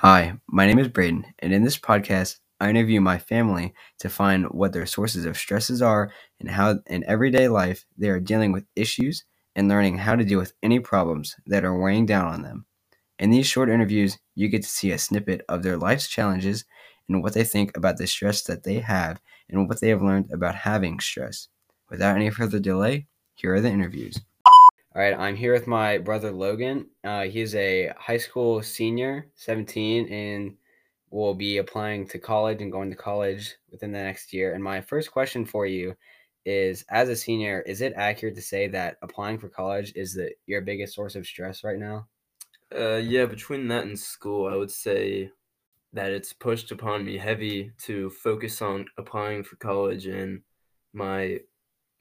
Hi, my name is Brayden, and in this podcast, I interview my family to find what their sources of stresses are and how in everyday life they are dealing with issues and learning how to deal with any problems that are weighing down on them. In these short interviews, you get to see a snippet of their life's challenges and what they think about the stress that they have and what they have learned about having stress. Without any further delay, here are the interviews. All right, I'm here with my brother Logan. Uh, he's a high school senior, 17, and will be applying to college and going to college within the next year. And my first question for you is as a senior, is it accurate to say that applying for college is the your biggest source of stress right now? Uh, yeah, between that and school, I would say that it's pushed upon me heavy to focus on applying for college and my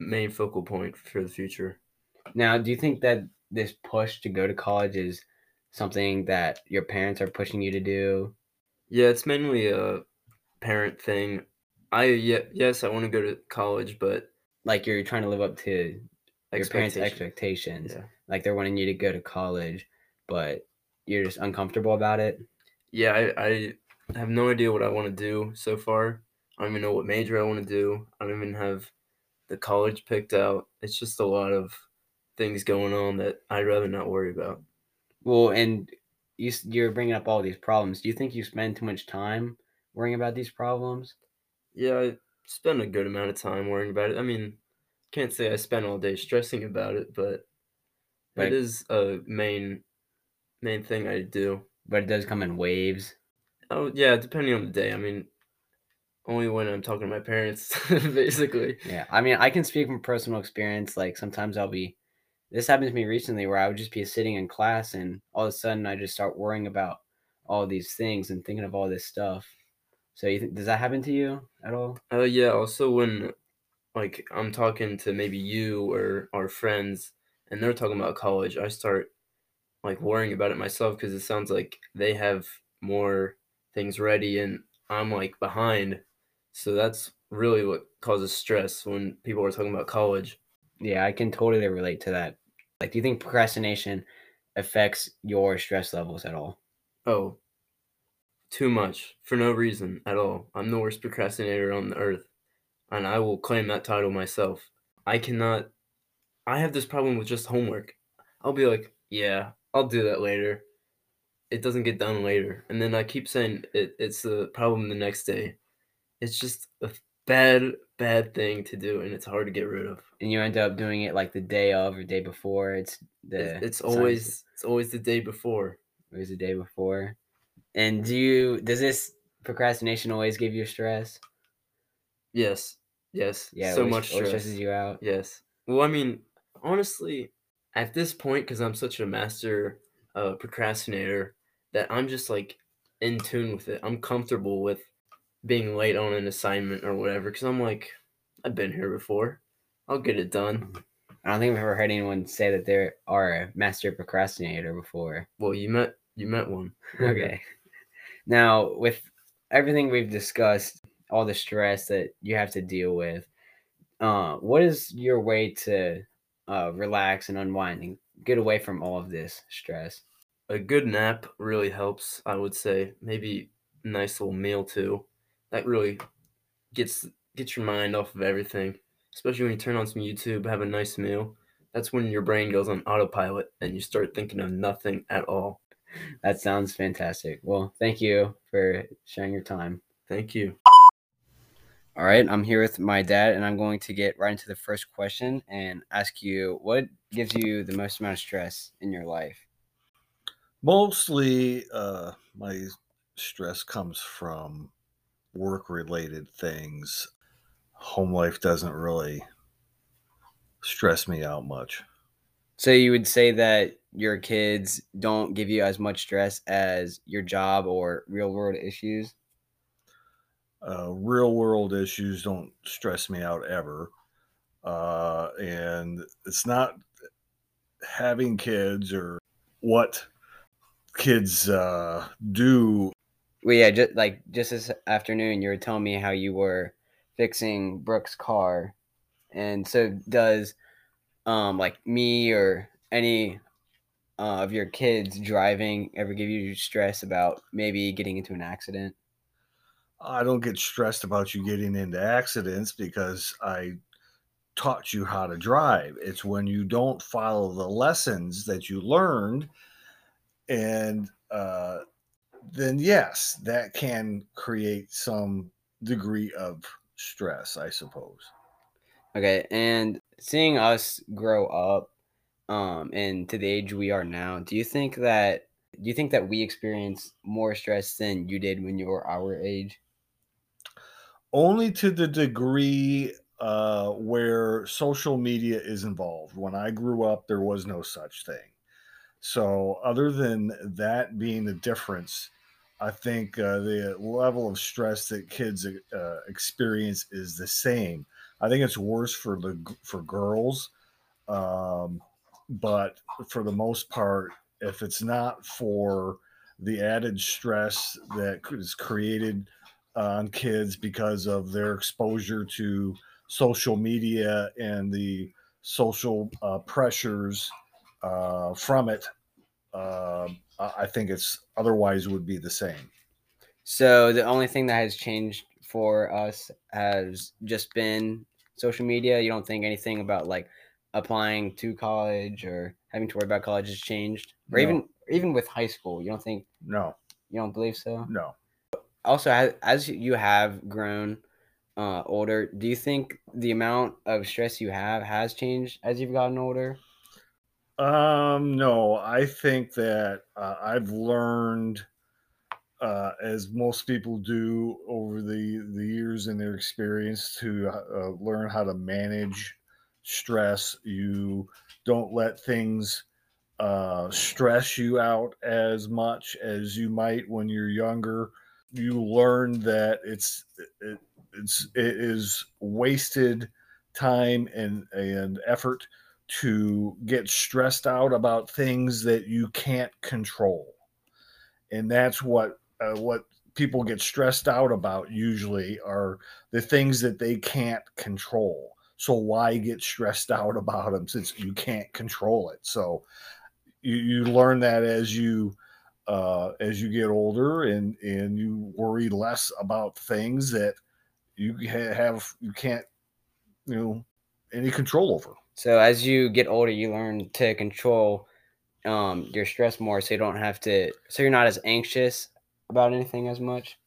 main focal point for the future. Now, do you think that this push to go to college is something that your parents are pushing you to do? Yeah, it's mainly a parent thing. I yeah, yes, I want to go to college, but Like you're trying to live up to your parents' expectations. Yeah. Like they're wanting you to go to college, but you're just uncomfortable about it. Yeah, I, I have no idea what I want to do so far. I don't even know what major I want to do. I don't even have the college picked out. It's just a lot of things going on that I'd rather not worry about. Well, and you you're bringing up all these problems. Do you think you spend too much time worrying about these problems? Yeah, I spend a good amount of time worrying about it. I mean, can't say I spend all day stressing about it, but But- it is a main main thing I do. But it does come in waves. Oh yeah, depending on the day. I mean, only when I'm talking to my parents, basically. Yeah, I mean, I can speak from personal experience. Like sometimes I'll be, this happened to me recently where I would just be sitting in class and all of a sudden I just start worrying about all these things and thinking of all this stuff. So you think does that happen to you at all? Uh, yeah. Also, when like I'm talking to maybe you or our friends, and they're talking about college, I start like worrying about it myself because it sounds like they have more things ready, and I'm like behind. So that's really what causes stress when people are talking about college. Yeah, I can totally relate to that. Like, do you think procrastination affects your stress levels at all? Oh, too much for no reason at all. I'm the worst procrastinator on the earth, and I will claim that title myself. I cannot. I have this problem with just homework. I'll be like, yeah, I'll do that later. It doesn't get done later, and then I keep saying it, it's the problem the next day. It's just a bad, bad thing to do, and it's hard to get rid of. And you end up doing it like the day of or day before. It's the It's, it's always it's always the day before. it was the day before. And do you does this procrastination always give you stress? Yes, yes, Yeah, so always- much stress. stresses you out. Yes. Well, I mean, honestly, at this point, because I'm such a master uh, procrastinator, that I'm just like in tune with it. I'm comfortable with being late on an assignment or whatever, because I'm like, I've been here before. I'll get it done. I don't think I've ever heard anyone say that they are a master procrastinator before. Well, you met you met one. Okay. Now, with everything we've discussed, all the stress that you have to deal with, uh, what is your way to uh, relax and unwind and get away from all of this stress? A good nap really helps. I would say maybe a nice little meal too. That really gets gets your mind off of everything. Especially when you turn on some YouTube, have a nice meal. That's when your brain goes on autopilot and you start thinking of nothing at all. That sounds fantastic. Well, thank you for sharing your time. Thank you. All right, I'm here with my dad, and I'm going to get right into the first question and ask you what gives you the most amount of stress in your life? Mostly, uh, my stress comes from work related things. Home life doesn't really stress me out much. So you would say that your kids don't give you as much stress as your job or real world issues? Uh, real world issues don't stress me out ever. Uh, and it's not having kids or what kids uh, do. Well, yeah, just like just this afternoon, you were telling me how you were fixing Brooke's car, and so does um like me or any uh, of your kids driving ever give you stress about maybe getting into an accident? I don't get stressed about you getting into accidents because I taught you how to drive. It's when you don't follow the lessons that you learned, and uh, then yes, that can create some degree of stress, I suppose. Okay, and seeing us grow up um and to the age we are now, do you think that do you think that we experience more stress than you did when you were our age? Only to the degree uh, where social media is involved. When I grew up, there was no such thing. So, other than that being the difference, I think uh, the level of stress that kids uh, experience is the same. I think it's worse for the for girls, um, but for the most part, if it's not for the added stress that is created on kids because of their exposure to social media and the social uh, pressures uh, from it, uh, I think it's otherwise would be the same. So the only thing that has changed for us has just been social media. You don't think anything about like applying to college or having to worry about college has changed, or No. even even with high school. You don't think No, you don't believe so? no. Also, as, as you have grown uh, older, do you think the amount of stress you have has changed as you've gotten older? Um, no, I think that uh, I've learned, uh, as most people do over the the years in their experience, to uh, learn how to manage stress. You don't let things uh, stress you out as much as you might when you're younger. You learn that it's it, it's it is wasted time and and effort to get stressed out about things that you can't control. And that's what uh, what people get stressed out about usually are the things that they can't control. So why get stressed out about them since you can't control it? So you, you learn that as you uh, as you get older and and you worry less about things that you ha- have you can't you know any control over So as you get older, you learn to control um, your stress more, so you don't have to. So you're not as anxious about anything as much.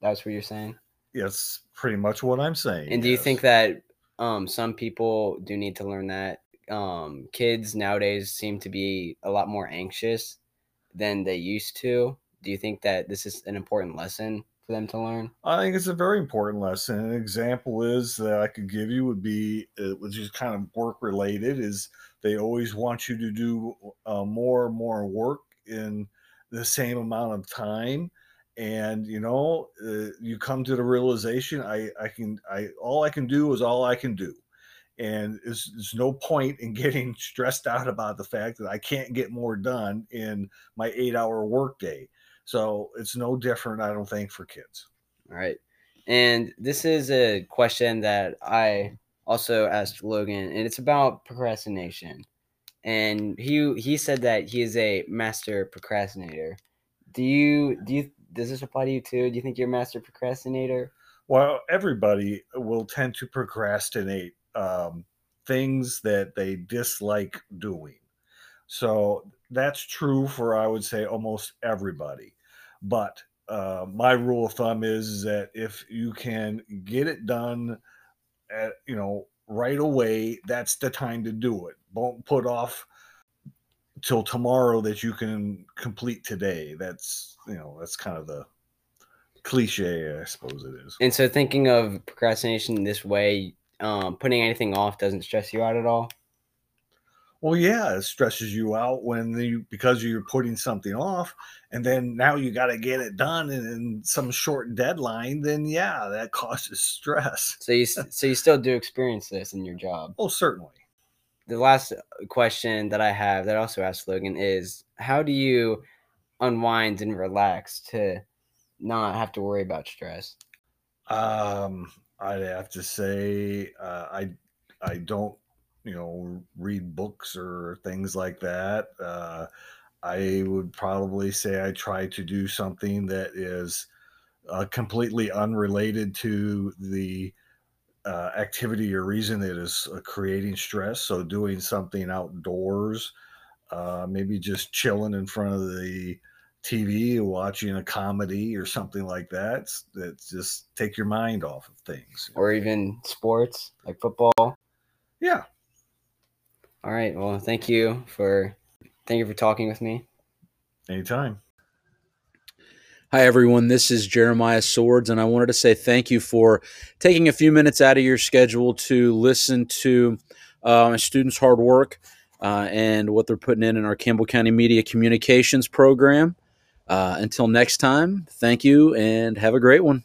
That's what you're saying. That's pretty much what I'm saying. And do you think that um, some people do need to learn that? Um, kids nowadays seem to be a lot more anxious than they used to. Do you think that this is an important lesson for them to learn? I think it's a very important lesson. An example is that I could give you would be, uh, which is kind of work related, is they always want you to do uh, more and more work in the same amount of time. And you know, uh, you come to the realization, I, I can, I, all I can do is all I can do. And there's, there's no point in getting stressed out about the fact that I can't get more done in my eight hour workday. So it's no different, I don't think, for kids. All right. And this is a question that I also asked Logan, and it's about procrastination. And he he said that he is a master procrastinator. Do you do you does this apply to you too? Do you think you're a master procrastinator? Well, everybody will tend to procrastinate um, things that they dislike doing. So that's true for, I would say, almost everybody. But uh, my rule of thumb is, that if you can get it done at, you know, right away, that's the time to do it. Don't put off till tomorrow that you can complete today. That's, you know, that's kind of the cliche, I suppose it is. And so thinking of procrastination this way, um, putting anything off doesn't stress you out at all. Well, yeah, it stresses you out when you because you're putting something off, and then now you got to get it done in, in some short deadline. Then yeah, that causes stress. So you so you still do experience this in your job. Oh, certainly. the last question that I have that I also asked Logan is how do you unwind and relax to not have to worry about stress? Um, I'd have to say uh, I I don't you know, read books or things like that. Uh, I would probably say I try to do something that is uh, completely unrelated to the uh, activity or reason that is uh, creating stress. So, doing something outdoors, uh, maybe just chilling in front of the TV, watching a comedy or something like that. That just take your mind off of things. Or even sports like football. Yeah. All right. Well, thank you for thank you for talking with me. Anytime. Hi, everyone. This is Jeremiah Swords, and I wanted to say thank you for taking a few minutes out of your schedule to listen to uh, my students' hard work uh, and what they're putting in in our Campbell County Media Communications program. Uh, until next time, thank you and have a great one.